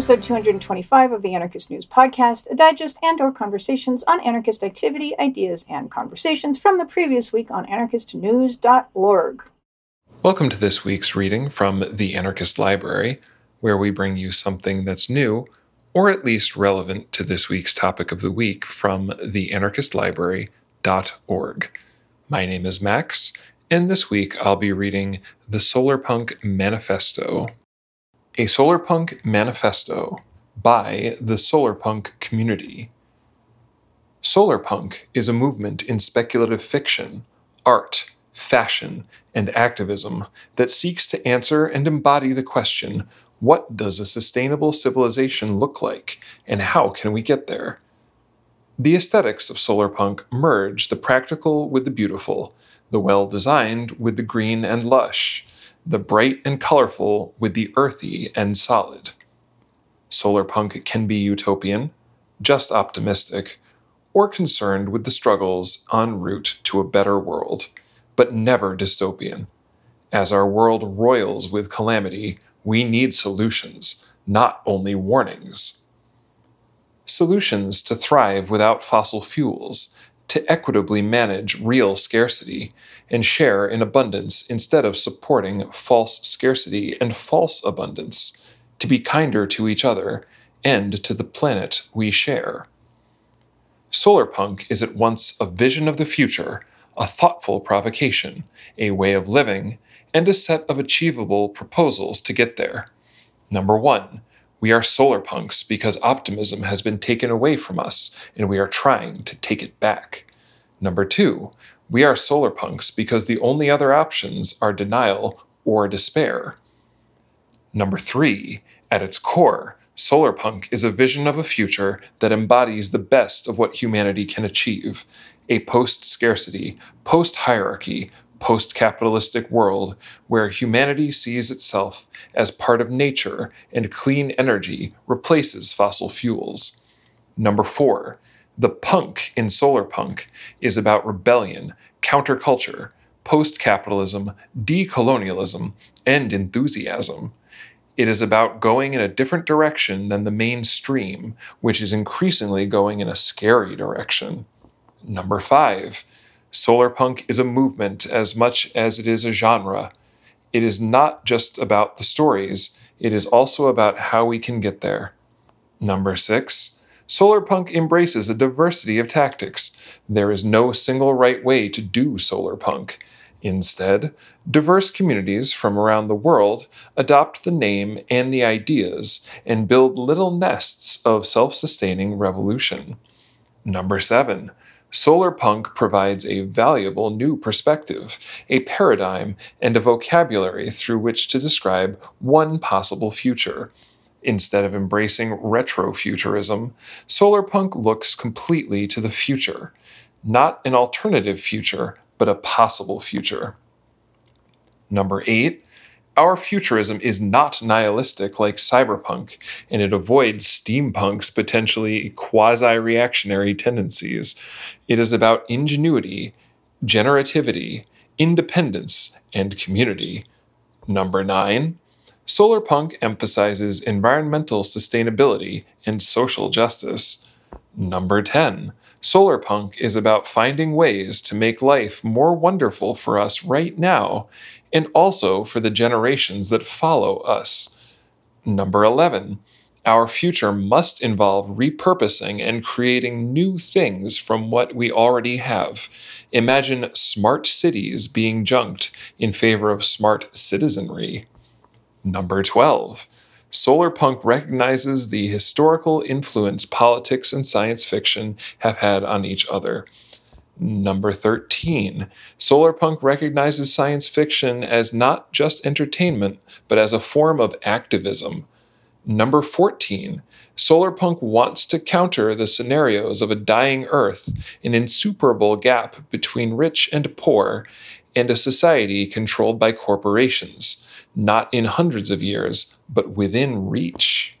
episode 225 of the Anarchist News Podcast, a digest and or conversations on anarchist activity, ideas, and conversations from the previous week on anarchistnews.org. Welcome to this week's reading from the Anarchist Library, where we bring you something that's new, or at least relevant to this week's topic of the week from the anarchistlibrary.org. My name is Max, and this week I'll be reading the Solarpunk Manifesto a Solarpunk Manifesto by the Solarpunk Community. Solarpunk is a movement in speculative fiction, art, fashion, and activism that seeks to answer and embody the question what does a sustainable civilization look like, and how can we get there? The aesthetics of solarpunk merge the practical with the beautiful, the well designed with the green and lush, the bright and colorful with the earthy and solid. Solarpunk can be utopian, just optimistic, or concerned with the struggles en route to a better world, but never dystopian. As our world roils with calamity, we need solutions, not only warnings. Solutions to thrive without fossil fuels, to equitably manage real scarcity and share in abundance instead of supporting false scarcity and false abundance, to be kinder to each other and to the planet we share. Solarpunk is at once a vision of the future, a thoughtful provocation, a way of living, and a set of achievable proposals to get there. Number one, we are solar punks because optimism has been taken away from us and we are trying to take it back. Number two, we are solar punks because the only other options are denial or despair. Number three, at its core, Solarpunk is a vision of a future that embodies the best of what humanity can achieve a post scarcity, post hierarchy, post capitalistic world where humanity sees itself as part of nature and clean energy replaces fossil fuels. Number four, the punk in Solarpunk is about rebellion, counterculture, post capitalism, decolonialism, and enthusiasm. It is about going in a different direction than the mainstream, which is increasingly going in a scary direction. Number five, Solarpunk is a movement as much as it is a genre. It is not just about the stories, it is also about how we can get there. Number six, Solarpunk embraces a diversity of tactics. There is no single right way to do solarpunk. Instead, diverse communities from around the world adopt the name and the ideas and build little nests of self sustaining revolution. Number seven, Solarpunk provides a valuable new perspective, a paradigm, and a vocabulary through which to describe one possible future. Instead of embracing retrofuturism, Solarpunk looks completely to the future, not an alternative future, but a possible future. Number eight, our futurism is not nihilistic like cyberpunk, and it avoids steampunk's potentially quasi reactionary tendencies. It is about ingenuity, generativity, independence, and community. Number nine, Solarpunk emphasizes environmental sustainability and social justice. Number 10, Solarpunk is about finding ways to make life more wonderful for us right now and also for the generations that follow us. Number 11, our future must involve repurposing and creating new things from what we already have. Imagine smart cities being junked in favor of smart citizenry. Number 12, Solarpunk recognizes the historical influence politics and science fiction have had on each other. Number 13, Solarpunk recognizes science fiction as not just entertainment, but as a form of activism. Number 14, Solarpunk wants to counter the scenarios of a dying Earth, an insuperable gap between rich and poor, and a society controlled by corporations not in hundreds of years, but within reach.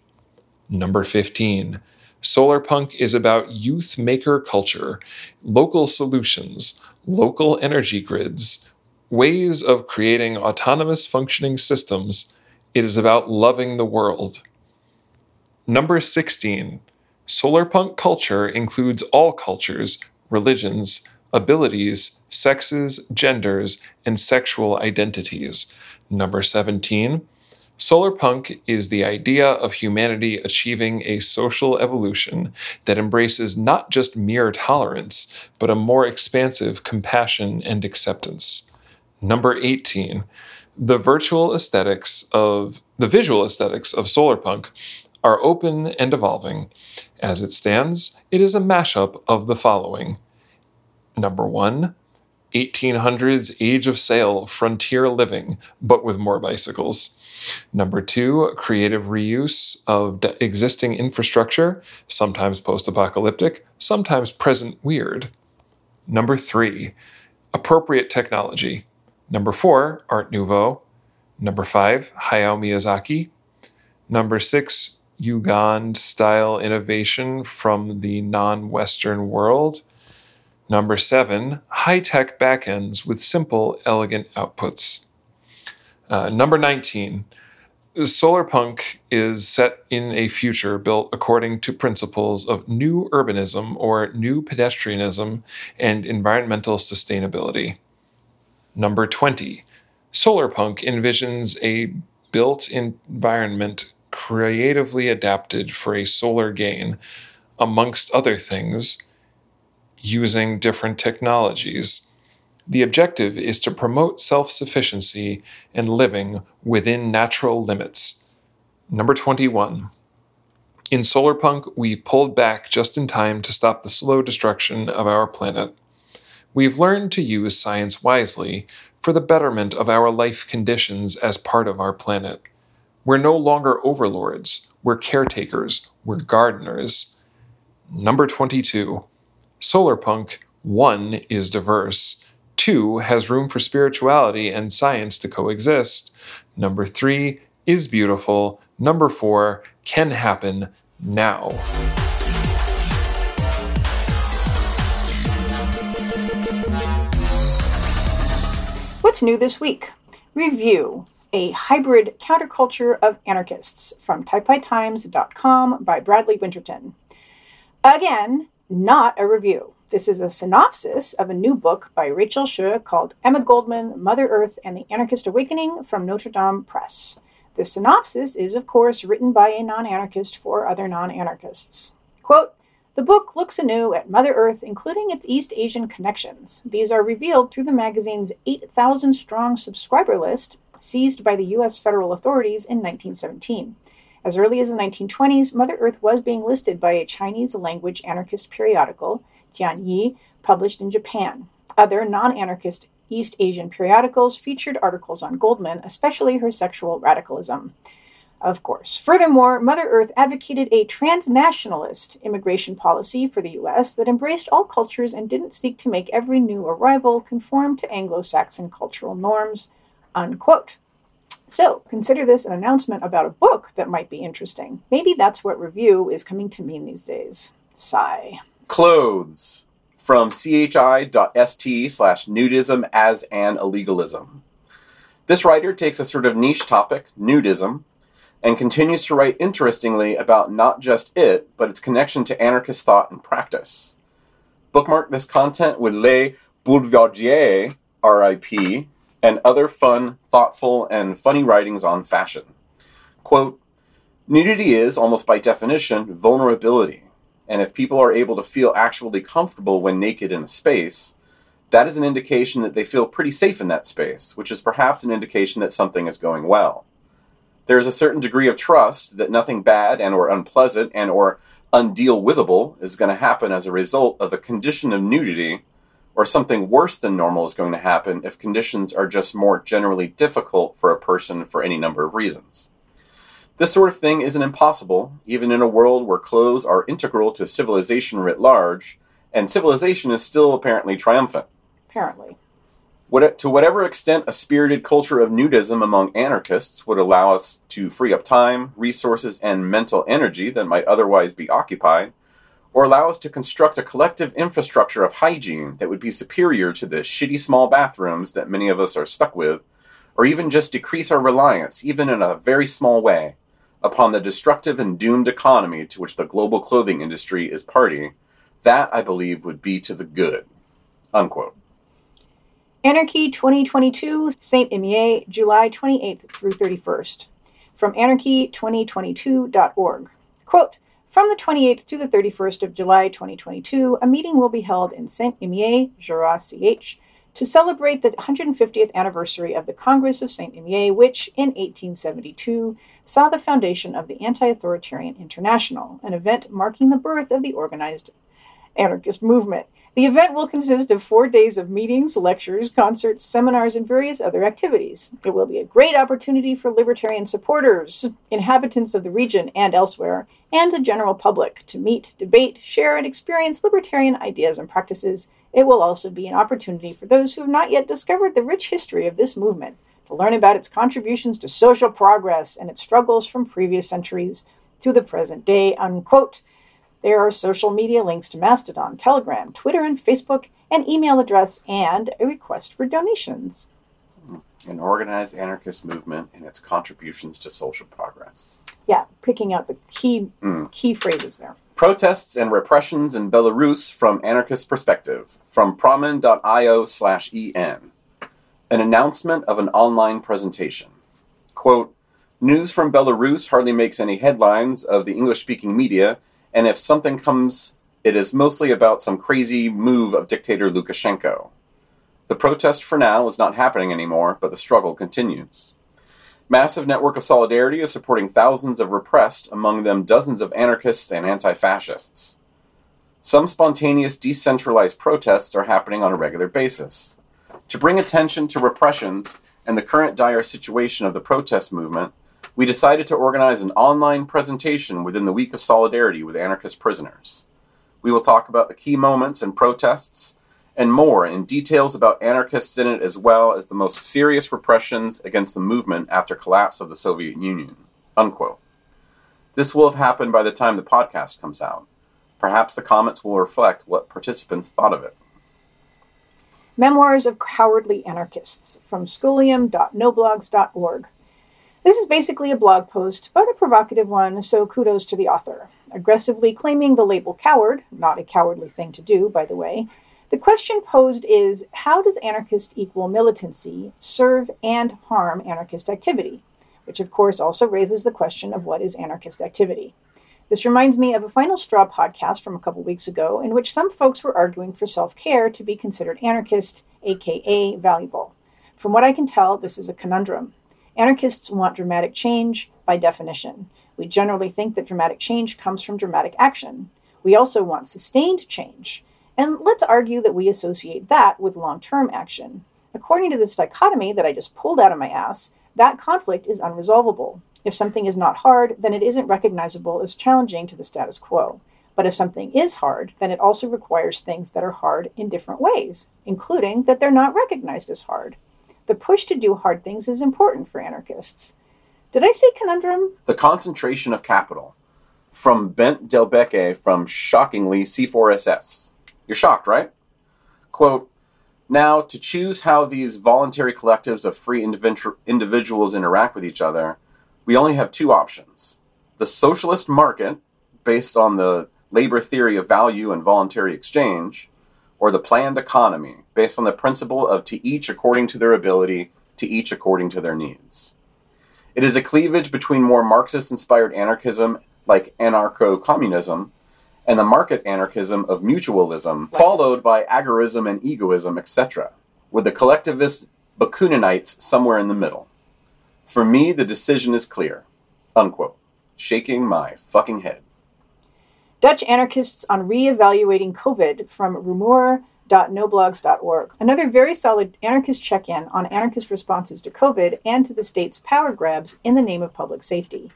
Number 15. Solarpunk is about youth maker culture, local solutions, local energy grids, ways of creating autonomous functioning systems. It is about loving the world. Number 16. Solarpunk culture includes all cultures, religions, abilities, sexes, genders, and sexual identities. Number 17. Solarpunk is the idea of humanity achieving a social evolution that embraces not just mere tolerance, but a more expansive compassion and acceptance. Number 18. The virtual aesthetics of the visual aesthetics of solarpunk are open and evolving. As it stands, it is a mashup of the following Number one, 1800s age of sail frontier living, but with more bicycles. Number two, creative reuse of existing infrastructure, sometimes post apocalyptic, sometimes present weird. Number three, appropriate technology. Number four, Art Nouveau. Number five, Hayao Miyazaki. Number six, Jugaad style innovation from the non Western world. Number seven, high tech backends with simple, elegant outputs. Uh, number 19, Solarpunk is set in a future built according to principles of new urbanism or new pedestrianism and environmental sustainability. Number 20, Solarpunk envisions a built environment creatively adapted for a solar gain, amongst other things using different technologies. The objective is to promote self sufficiency and living within natural limits. Number 21. In Solarpunk, we've pulled back just in time to stop the slow destruction of our planet. We've learned to use science wisely for the betterment of our life conditions as part of our planet. We're no longer overlords, we're caretakers, we're gardeners. Number 22. Solarpunk, one, is diverse. Two, has room for spirituality and science to coexist. Number three, is beautiful. Number four, can happen now. What's new this week? Review A Hybrid Counterculture of Anarchists from TaipeiTimes.com by Bradley Winterton. Again, not a review. This is a synopsis of a new book by Rachel Hsu called Emma Goldman, Mother Earth and the Anarchist Awakening from Notre Dame Press. The synopsis is, of course, written by a non anarchist for other non anarchists. Quote, the book looks anew at Mother Earth, including its East Asian connections. These are revealed through the magazine's 8,000 strong subscriber list, seized by the U.S. federal authorities in 1917. As early as the 1920s, Mother Earth was being listed by a Chinese language anarchist periodical, Tianyi, published in Japan. Other non anarchist East Asian periodicals featured articles on Goldman, especially her sexual radicalism. Of course. Furthermore, Mother Earth advocated a transnationalist immigration policy for the US that embraced all cultures and didn't seek to make every new arrival conform to Anglo Saxon cultural norms. Unquote. So consider this an announcement about a book that might be interesting. Maybe that's what review is coming to mean these days. Sigh. Clothes from chi.st slash nudism as an illegalism. This writer takes a sort of niche topic, nudism, and continues to write interestingly about not just it, but its connection to anarchist thought and practice. Bookmark this content with Les Boulevardiers, RIP, and other fun, thoughtful, and funny writings on fashion. Quote, Nudity is, almost by definition, vulnerability, and if people are able to feel actually comfortable when naked in a space, that is an indication that they feel pretty safe in that space, which is perhaps an indication that something is going well. There is a certain degree of trust that nothing bad and or unpleasant and or undeal withable is going to happen as a result of a condition of nudity or something worse than normal is going to happen if conditions are just more generally difficult for a person for any number of reasons. This sort of thing isn't impossible, even in a world where clothes are integral to civilization writ large, and civilization is still apparently triumphant. Apparently. What, to whatever extent a spirited culture of nudism among anarchists would allow us to free up time, resources, and mental energy that might otherwise be occupied, or allow us to construct a collective infrastructure of hygiene that would be superior to the shitty small bathrooms that many of us are stuck with, or even just decrease our reliance, even in a very small way, upon the destructive and doomed economy to which the global clothing industry is party, that I believe would be to the good. Unquote. Anarchy 2022, Saint Imier, July 28th through 31st. From anarchy2022.org. Quote, from the 28th to the 31st of July 2022, a meeting will be held in Saint Imier, Jura CH, to celebrate the 150th anniversary of the Congress of Saint Imier, which in 1872 saw the foundation of the Anti Authoritarian International, an event marking the birth of the organized anarchist movement. The event will consist of four days of meetings, lectures, concerts, seminars, and various other activities. It will be a great opportunity for libertarian supporters, inhabitants of the region and elsewhere, and the general public to meet, debate, share, and experience libertarian ideas and practices. It will also be an opportunity for those who have not yet discovered the rich history of this movement to learn about its contributions to social progress and its struggles from previous centuries to the present day. Unquote. There are social media links to Mastodon, Telegram, Twitter, and Facebook, an email address, and a request for donations. An organized anarchist movement and its contributions to social progress. Yeah, picking out the key Mm. key phrases there. Protests and repressions in Belarus from anarchist perspective. From pramen.io slash en. An announcement of an online presentation. Quote, News from Belarus hardly makes any headlines of the English speaking media, and if something comes, it is mostly about some crazy move of dictator Lukashenko. The protest for now is not happening anymore, but the struggle continues. Massive network of solidarity is supporting thousands of repressed, among them dozens of anarchists and anti fascists. Some spontaneous decentralized protests are happening on a regular basis. To bring attention to repressions and the current dire situation of the protest movement, we decided to organize an online presentation within the week of solidarity with anarchist prisoners. We will talk about the key moments and protests and more in details about anarchists in it as well as the most serious repressions against the movement after collapse of the Soviet Union. Unquote. This will have happened by the time the podcast comes out. Perhaps the comments will reflect what participants thought of it. Memoirs of Cowardly Anarchists from scholium.noblogs.org. This is basically a blog post, but a provocative one, so kudos to the author. Aggressively claiming the label coward, not a cowardly thing to do, by the way, the question posed is how does anarchist equal militancy serve and harm anarchist activity? Which, of course, also raises the question of what is anarchist activity. This reminds me of a Final Straw podcast from a couple weeks ago, in which some folks were arguing for self care to be considered anarchist, aka valuable. From what I can tell, this is a conundrum. Anarchists want dramatic change by definition. We generally think that dramatic change comes from dramatic action. We also want sustained change. And let's argue that we associate that with long term action. According to this dichotomy that I just pulled out of my ass, that conflict is unresolvable. If something is not hard, then it isn't recognizable as challenging to the status quo. But if something is hard, then it also requires things that are hard in different ways, including that they're not recognized as hard. The push to do hard things is important for anarchists. Did I say conundrum? The concentration of capital. From Bent Delbecque from shockingly C4SS. You're shocked, right? Quote, now, to choose how these voluntary collectives of free individu- individuals interact with each other, we only have two options. The socialist market, based on the labor theory of value and voluntary exchange, or the planned economy, based on the principle of to each according to their ability, to each according to their needs. It is a cleavage between more Marxist inspired anarchism, like anarcho communism, and the market anarchism of mutualism, followed by agorism and egoism, etc., with the collectivist Bakuninites somewhere in the middle. For me, the decision is clear. Unquote. Shaking my fucking head. Dutch anarchists on re-evaluating COVID from rumor.noblogs.org. Another very solid anarchist check-in on anarchist responses to COVID and to the state's power grabs in the name of public safety.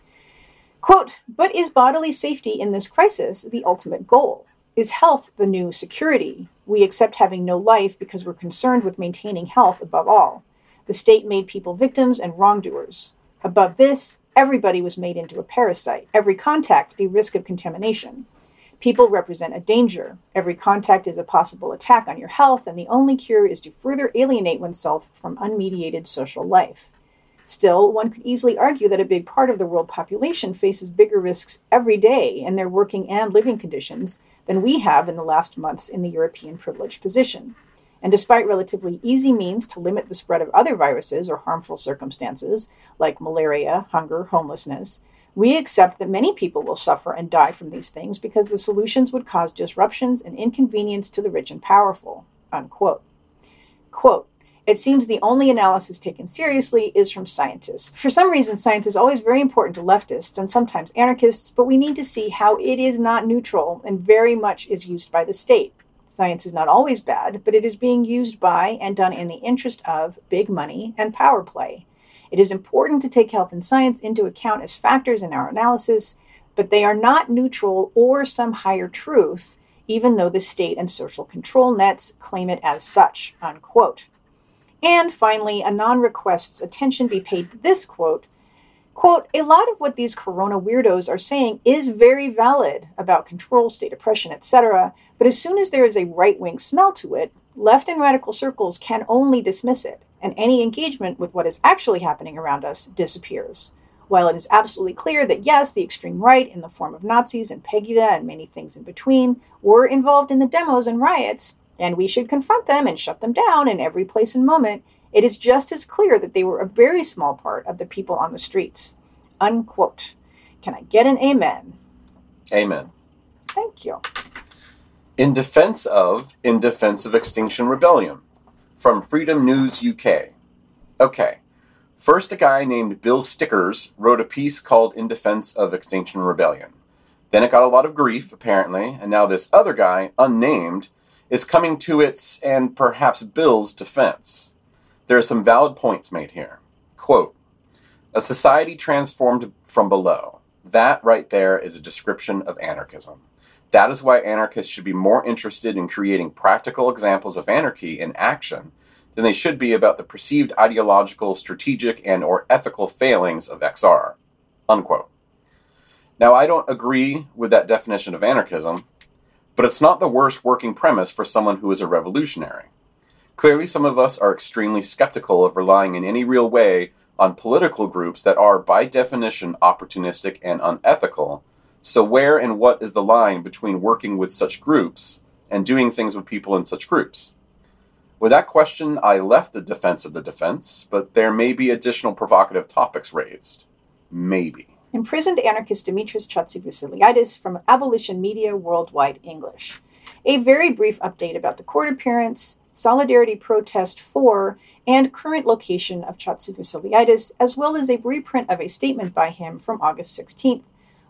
Quote, but is bodily safety in this crisis the ultimate goal? Is health the new security? We accept having no life because we're concerned with maintaining health above all. The state made people victims and wrongdoers. Above this, everybody was made into a parasite, every contact a risk of contamination. People represent a danger. Every contact is a possible attack on your health, and the only cure is to further alienate oneself from unmediated social life. Still, one could easily argue that a big part of the world population faces bigger risks every day in their working and living conditions than we have in the last months in the European privileged position. And despite relatively easy means to limit the spread of other viruses or harmful circumstances, like malaria, hunger, homelessness, we accept that many people will suffer and die from these things because the solutions would cause disruptions and inconvenience to the rich and powerful. Unquote. Quote, it seems the only analysis taken seriously is from scientists. For some reason, science is always very important to leftists and sometimes anarchists, but we need to see how it is not neutral and very much is used by the state. Science is not always bad, but it is being used by and done in the interest of big money and power play. It is important to take health and science into account as factors in our analysis, but they are not neutral or some higher truth, even though the state and social control nets claim it as such. Unquote. And finally, Anon requests attention be paid to this quote. Quote, a lot of what these corona weirdos are saying is very valid about control, state oppression, etc. But as soon as there is a right wing smell to it, left and radical circles can only dismiss it, and any engagement with what is actually happening around us disappears. While it is absolutely clear that yes, the extreme right, in the form of Nazis and Pegida and many things in between, were involved in the demos and riots, and we should confront them and shut them down in every place and moment, it is just as clear that they were a very small part of the people on the streets. Unquote. Can I get an amen? Amen. Thank you. In defense of In Defense of Extinction Rebellion from Freedom News UK. Okay. First, a guy named Bill Stickers wrote a piece called In Defense of Extinction Rebellion. Then it got a lot of grief, apparently, and now this other guy, unnamed, is coming to its and perhaps Bill's defense. There are some valid points made here. Quote A society transformed from below. That right there is a description of anarchism. That is why anarchists should be more interested in creating practical examples of anarchy in action than they should be about the perceived ideological, strategic, and or ethical failings of XR. Unquote. Now, I don't agree with that definition of anarchism, but it's not the worst working premise for someone who is a revolutionary. Clearly, some of us are extremely skeptical of relying in any real way on political groups that are, by definition, opportunistic and unethical. So, where and what is the line between working with such groups and doing things with people in such groups? With that question, I left the defense of the defense, but there may be additional provocative topics raised. Maybe imprisoned anarchist Dimitris Chatzivassiliadis from Abolition Media Worldwide English. A very brief update about the court appearance, solidarity protest for, and current location of Chatzivassiliadis, as well as a reprint of a statement by him from August 16th,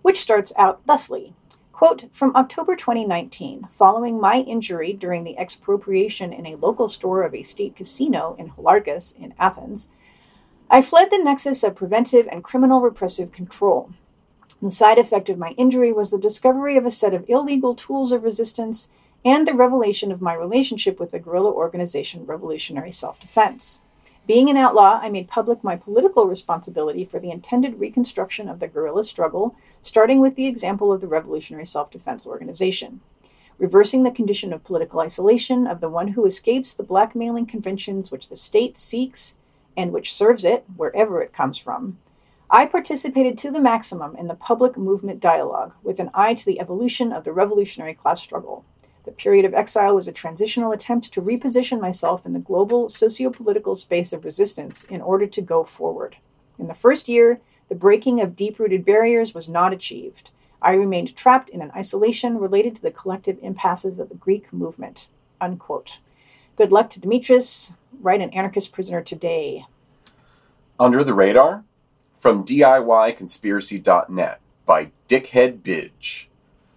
which starts out thusly. Quote, from October 2019, following my injury during the expropriation in a local store of a state casino in Holargos in Athens, I fled the nexus of preventive and criminal repressive control. The side effect of my injury was the discovery of a set of illegal tools of resistance and the revelation of my relationship with the guerrilla organization Revolutionary Self Defense. Being an outlaw, I made public my political responsibility for the intended reconstruction of the guerrilla struggle, starting with the example of the Revolutionary Self Defense Organization. Reversing the condition of political isolation of the one who escapes the blackmailing conventions which the state seeks and which serves it, wherever it comes from, I participated to the maximum in the public movement dialogue with an eye to the evolution of the revolutionary class struggle. The period of exile was a transitional attempt to reposition myself in the global socio political space of resistance in order to go forward. In the first year, the breaking of deep rooted barriers was not achieved. I remained trapped in an isolation related to the collective impasses of the Greek movement. Unquote. Good luck to Dimitris. Write an anarchist prisoner today. Under the Radar from DIYconspiracy.net by Dickhead Bidge.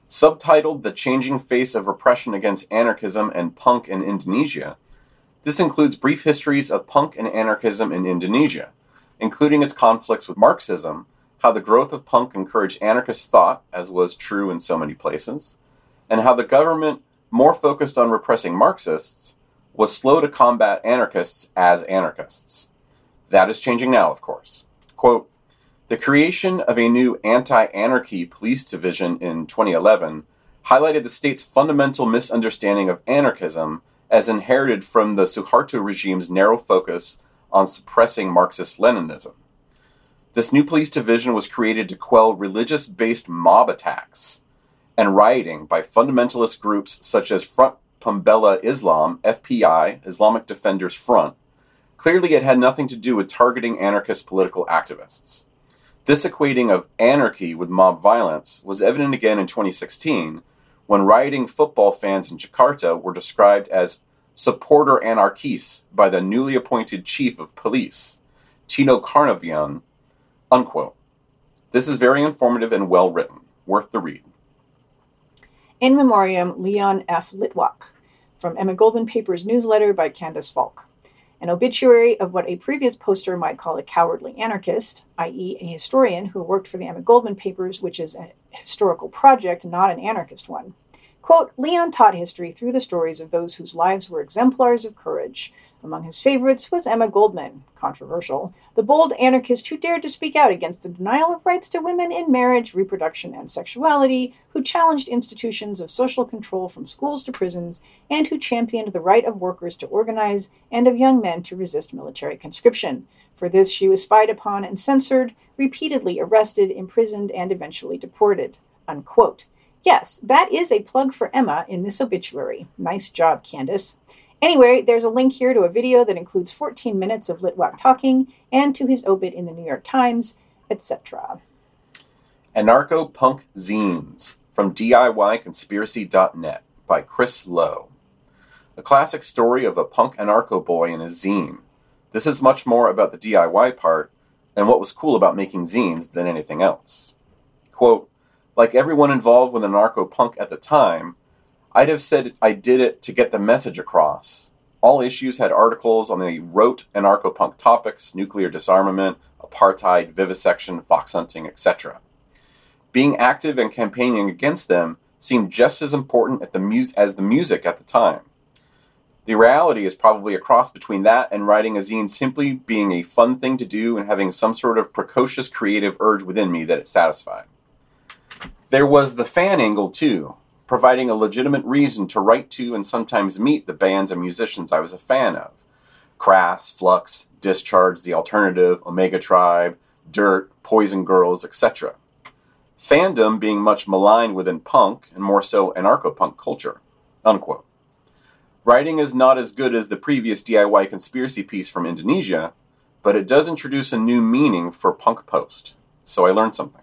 Subtitled The Changing Face of Repression Against Anarchism and Punk in Indonesia, this includes brief histories of punk and anarchism in Indonesia, including its conflicts with Marxism, how the growth of punk encouraged anarchist thought, as was true in so many places, and how the government, more focused on repressing Marxists, was slow to combat anarchists as anarchists. That is changing now, of course. Quote, the creation of a new anti anarchy police division in 2011 highlighted the state's fundamental misunderstanding of anarchism as inherited from the Suharto regime's narrow focus on suppressing Marxist Leninism. This new police division was created to quell religious based mob attacks and rioting by fundamentalist groups such as Front Pembela Islam, FPI, Islamic Defenders Front. Clearly, it had nothing to do with targeting anarchist political activists. This equating of anarchy with mob violence was evident again in 2016 when rioting football fans in Jakarta were described as supporter anarchists by the newly appointed chief of police, Tito Karnavian, unquote. This is very informative and well written, worth the read. In Memoriam, Leon F. Litwack, from Emma Goldman Papers newsletter by Candace Falk. An obituary of what a previous poster might call a cowardly anarchist, i.e., a historian who worked for the Emma Goldman Papers, which is a historical project, not an anarchist one. Quote, Leon taught history through the stories of those whose lives were exemplars of courage. Among his favorites was Emma Goldman, controversial, the bold anarchist who dared to speak out against the denial of rights to women in marriage, reproduction, and sexuality, who challenged institutions of social control from schools to prisons, and who championed the right of workers to organize and of young men to resist military conscription. For this, she was spied upon and censored, repeatedly arrested, imprisoned, and eventually deported. Unquote. Yes, that is a plug for Emma in this obituary. Nice job, Candace. Anyway, there's a link here to a video that includes 14 minutes of Litwack talking and to his obit in the New York Times, etc. Anarcho Punk Zines from DIYconspiracy.net by Chris Lowe. A classic story of a punk anarcho boy and his zine. This is much more about the DIY part and what was cool about making zines than anything else. Quote, like everyone involved with anarcho punk at the time, I'd have said I did it to get the message across. All issues had articles on the rote anarcho punk topics nuclear disarmament, apartheid, vivisection, fox hunting, etc. Being active and campaigning against them seemed just as important the mus- as the music at the time. The reality is probably a cross between that and writing a zine simply being a fun thing to do and having some sort of precocious creative urge within me that it satisfied. There was the fan angle too, providing a legitimate reason to write to and sometimes meet the bands and musicians I was a fan of. Crass, Flux, Discharge, The Alternative, Omega Tribe, Dirt, Poison Girls, etc. Fandom being much maligned within punk and more so anarcho punk culture. Unquote. Writing is not as good as the previous DIY conspiracy piece from Indonesia, but it does introduce a new meaning for punk post. So I learned something.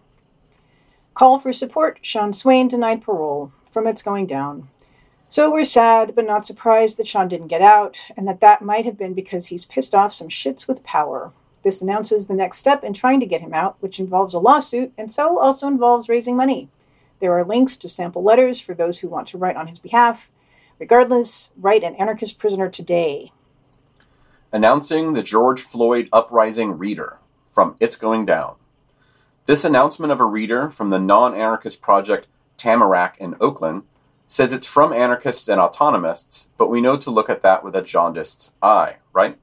Call for support. Sean Swain denied parole from its going down. So we're sad, but not surprised that Sean didn't get out, and that that might have been because he's pissed off some shits with power. This announces the next step in trying to get him out, which involves a lawsuit, and so also involves raising money. There are links to sample letters for those who want to write on his behalf. Regardless, write an anarchist prisoner today. Announcing the George Floyd Uprising Reader from It's Going Down. This announcement of a reader from the non anarchist project Tamarack in Oakland says it's from anarchists and autonomists, but we know to look at that with a jaundiced eye, right?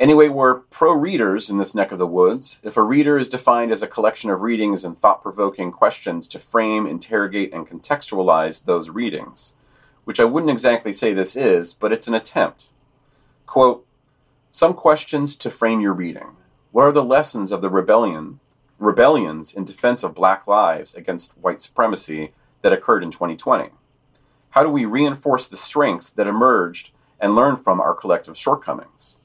Anyway, we're pro readers in this neck of the woods. If a reader is defined as a collection of readings and thought provoking questions to frame, interrogate, and contextualize those readings, which I wouldn't exactly say this is, but it's an attempt. Quote Some questions to frame your reading. What are the lessons of the rebellion rebellions in defense of black lives against white supremacy that occurred in 2020? How do we reinforce the strengths that emerged and learn from our collective shortcomings?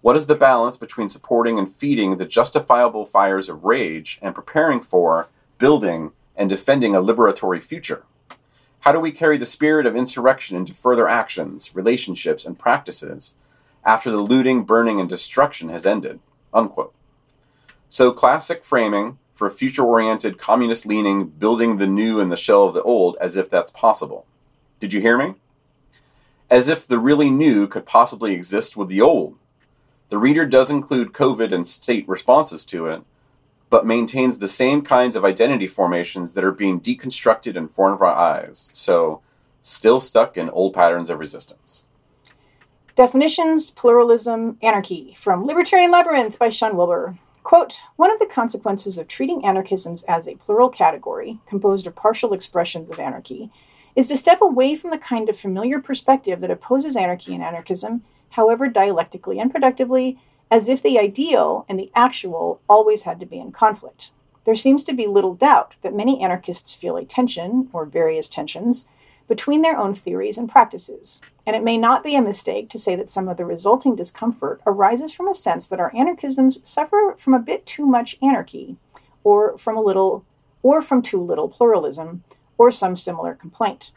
What is the balance between supporting and feeding the justifiable fires of rage and preparing for, building, and defending a liberatory future? How do we carry the spirit of insurrection into further actions, relationships, and practices after the looting, burning, and destruction has ended? Unquote. So, classic framing for future oriented, communist leaning, building the new in the shell of the old as if that's possible. Did you hear me? As if the really new could possibly exist with the old. The reader does include COVID and state responses to it, but maintains the same kinds of identity formations that are being deconstructed in front of our eyes. So, still stuck in old patterns of resistance. Definitions, Pluralism, Anarchy from Libertarian Labyrinth by Shawn Wilbur. Quote One of the consequences of treating anarchisms as a plural category, composed of partial expressions of anarchy, is to step away from the kind of familiar perspective that opposes anarchy and anarchism, however dialectically and productively, as if the ideal and the actual always had to be in conflict. There seems to be little doubt that many anarchists feel a tension, or various tensions, between their own theories and practices, and it may not be a mistake to say that some of the resulting discomfort arises from a sense that our anarchisms suffer from a bit too much anarchy, or from a little or from too little pluralism, or some similar complaint.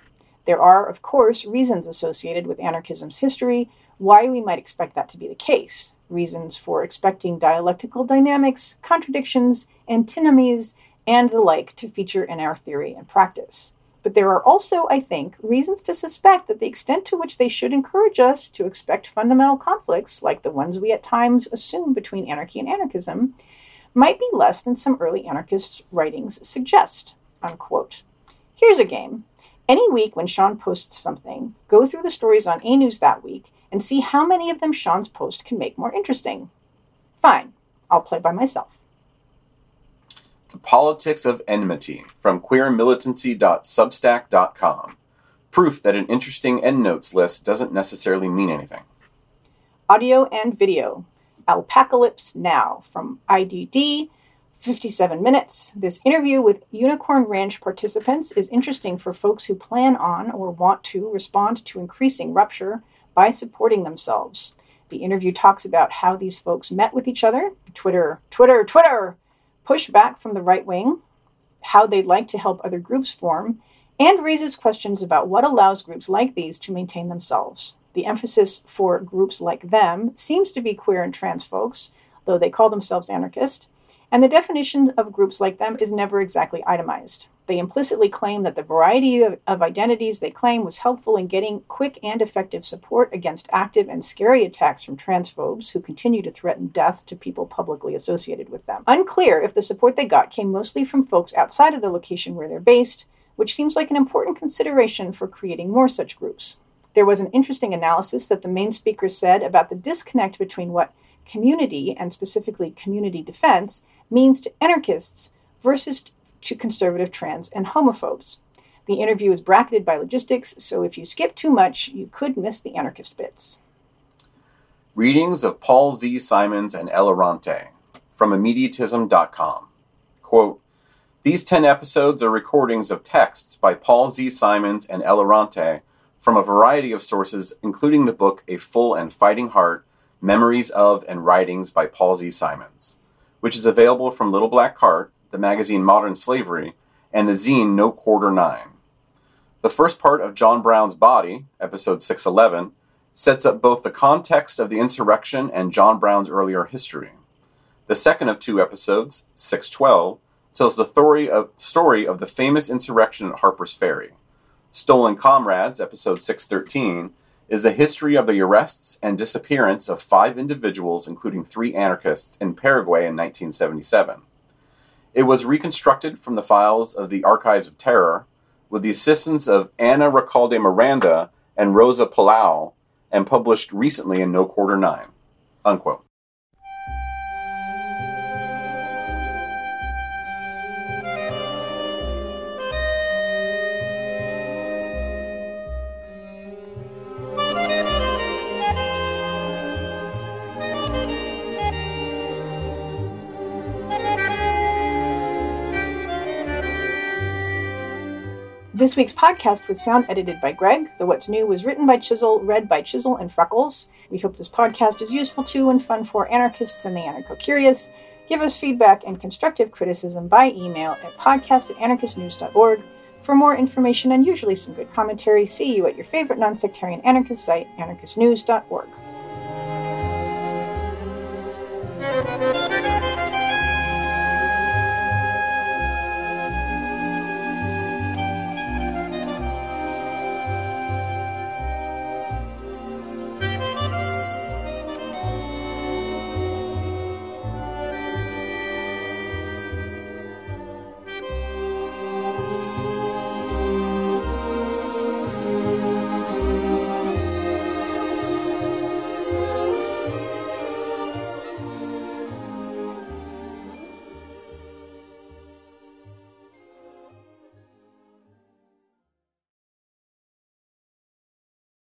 There are, of course, reasons associated with anarchism's history why we might expect that to be the case, reasons for expecting dialectical dynamics, contradictions, antinomies, and the like to feature in our theory and practice. But there are also, I think, reasons to suspect that the extent to which they should encourage us to expect fundamental conflicts, like the ones we at times assume between anarchy and anarchism, might be less than some early anarchist writings suggest. Unquote. Here's a game. Any week when Shawn posts something, go through the stories on A News that week and see how many of them Shawn's post can make more interesting. Fine, I'll play by myself. The Politics of Enmity from queermilitancy.substack.com. Proof that an interesting endnotes list doesn't necessarily mean anything. Audio and video. Alpacalypse Now from IGD, 57 minutes. This interview with Unicorn Ranch participants is interesting for folks who plan on or want to respond to increasing rupture by supporting themselves. The interview talks about how these folks met with each other, Twitter, Twitter, Twitter, push back from the right wing, how they'd like to help other groups form, and raises questions about what allows groups like these to maintain themselves. The emphasis for groups like them seems to be queer and trans folks, though they call themselves anarchist, and the definition of groups like them is never exactly itemized. They implicitly claim that the variety of, of, identities they claim was helpful in getting quick and effective support against active and scary attacks from transphobes who continue to threaten death to people publicly associated with them. Unclear if the support they got came mostly from folks outside of the location where they're based, which seems like an important consideration for creating more such groups. There was an interesting analysis that the main speaker said about the disconnect between what community, and specifically community defense, means to anarchists versus to conservative trans and homophobes. The interview is bracketed by logistics, so if you skip too much, you could miss the anarchist bits. Readings of Paul Z. Simons and Ellerante from immediatism.com. Quote, These 10 episodes are recordings of texts by Paul Z. Simons and Ellerante from a variety of sources, including the book A Full and Fighting Heart Memories of and Writings by Paul Z. Simons, which is available from Little Black Cart, the magazine Modern Slavery, and the zine No Quarter Nine. The first part of John Brown's Body, episode 611, sets up both the context of the insurrection and John Brown's earlier history. The second of two episodes, 612, tells the story of, story of the famous insurrection at Harper's Ferry. Stolen Comrades, episode 613, is the history of the arrests and disappearance of five individuals, including three anarchists, in Paraguay in 1977. It was reconstructed from the files of the Archives of Terror with the assistance of Ana Recalde Miranda and Rosa Palau and published recently in No Quarter Nine. Unquote. This week's podcast was sound edited by Greg. The What's New was written by Chisel, read by Chisel and Freckles. We hope this podcast is useful to and fun for anarchists and the anarcho curious. Give us feedback and constructive criticism by email at podcast at anarchistnews.org. For more information and usually some good commentary, see you at your favorite non sectarian anarchist site, anarchistnews.org.